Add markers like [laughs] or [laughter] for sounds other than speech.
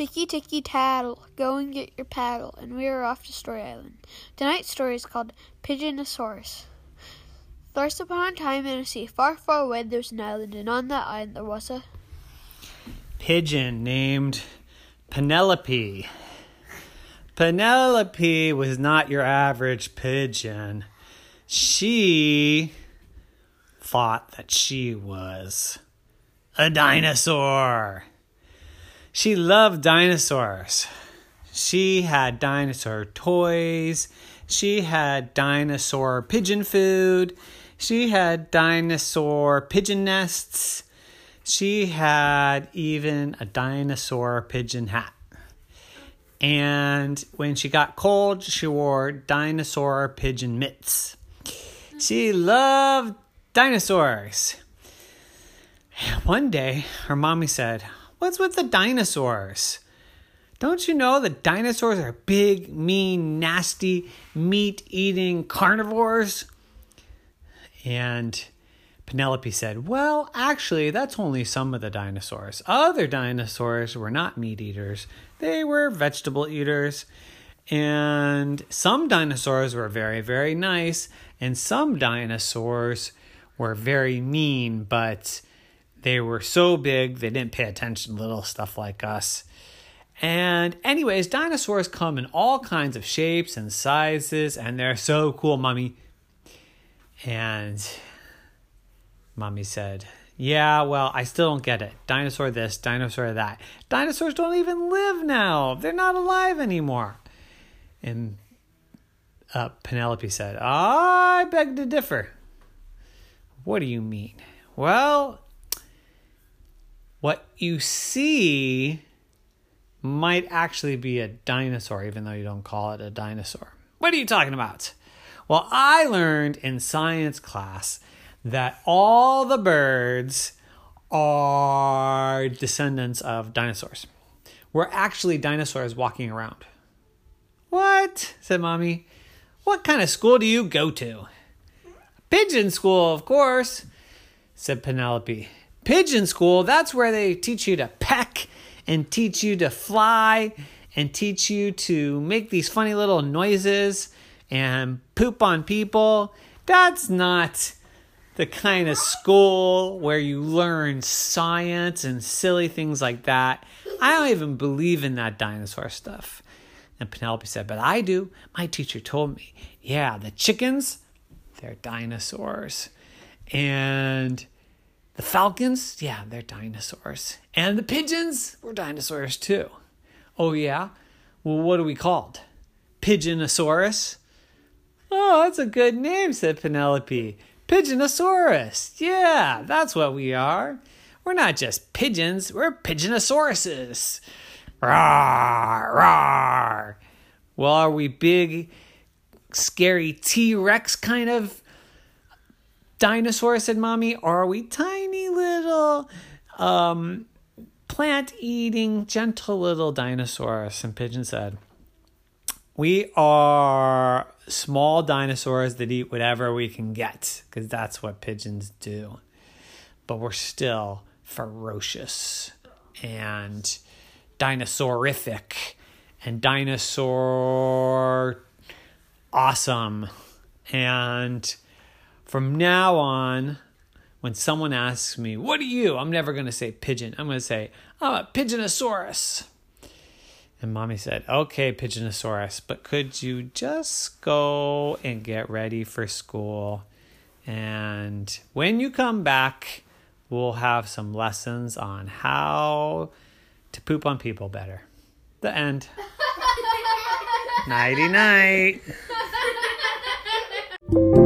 Ticky ticky tattle, go and get your paddle, and we are off to Story Island. Tonight's story is called Pigeonosaurus. Thrice upon a time in a sea far, far away there was an island, and on that island there was a pigeon named Penelope. Penelope was not your average pigeon. She thought that she was a dinosaur. She loved dinosaurs. She had dinosaur toys. She had dinosaur pigeon food. She had dinosaur pigeon nests. She had even a dinosaur pigeon hat. And when she got cold, she wore dinosaur pigeon mitts. She loved dinosaurs. One day, her mommy said, What's with the dinosaurs? Don't you know that dinosaurs are big, mean, nasty, meat eating carnivores? And Penelope said, Well, actually, that's only some of the dinosaurs. Other dinosaurs were not meat eaters, they were vegetable eaters. And some dinosaurs were very, very nice, and some dinosaurs were very mean, but they were so big they didn't pay attention to little stuff like us. And, anyways, dinosaurs come in all kinds of shapes and sizes, and they're so cool, mommy. And mommy said, Yeah, well, I still don't get it. Dinosaur this, dinosaur that. Dinosaurs don't even live now, they're not alive anymore. And uh, Penelope said, I beg to differ. What do you mean? Well, what you see might actually be a dinosaur, even though you don't call it a dinosaur. What are you talking about? Well, I learned in science class that all the birds are descendants of dinosaurs. We're actually dinosaurs walking around. What? said Mommy. What kind of school do you go to? Pigeon school, of course, said Penelope. Pigeon school, that's where they teach you to peck and teach you to fly and teach you to make these funny little noises and poop on people. That's not the kind of school where you learn science and silly things like that. I don't even believe in that dinosaur stuff. And Penelope said, But I do. My teacher told me, yeah, the chickens, they're dinosaurs. And the falcons, yeah, they're dinosaurs. And the pigeons were dinosaurs too. Oh, yeah? Well, what are we called? Pigeonosaurus? Oh, that's a good name, said Penelope. Pigeonosaurus. Yeah, that's what we are. We're not just pigeons, we're pigeonosauruses. Rawr, rawr. Well, are we big, scary T Rex kind of dinosaur, said mommy, are we tiny little um, plant eating, gentle little dinosaurs? And Pigeon said, We are small dinosaurs that eat whatever we can get, because that's what pigeons do. But we're still ferocious and dinosaurific and dinosaur awesome and from now on, when someone asks me, What are you? I'm never going to say pigeon. I'm going to say, I'm a pigeonosaurus. And mommy said, Okay, pigeonosaurus, but could you just go and get ready for school? And when you come back, we'll have some lessons on how to poop on people better. The end. [laughs] Nighty night. [laughs]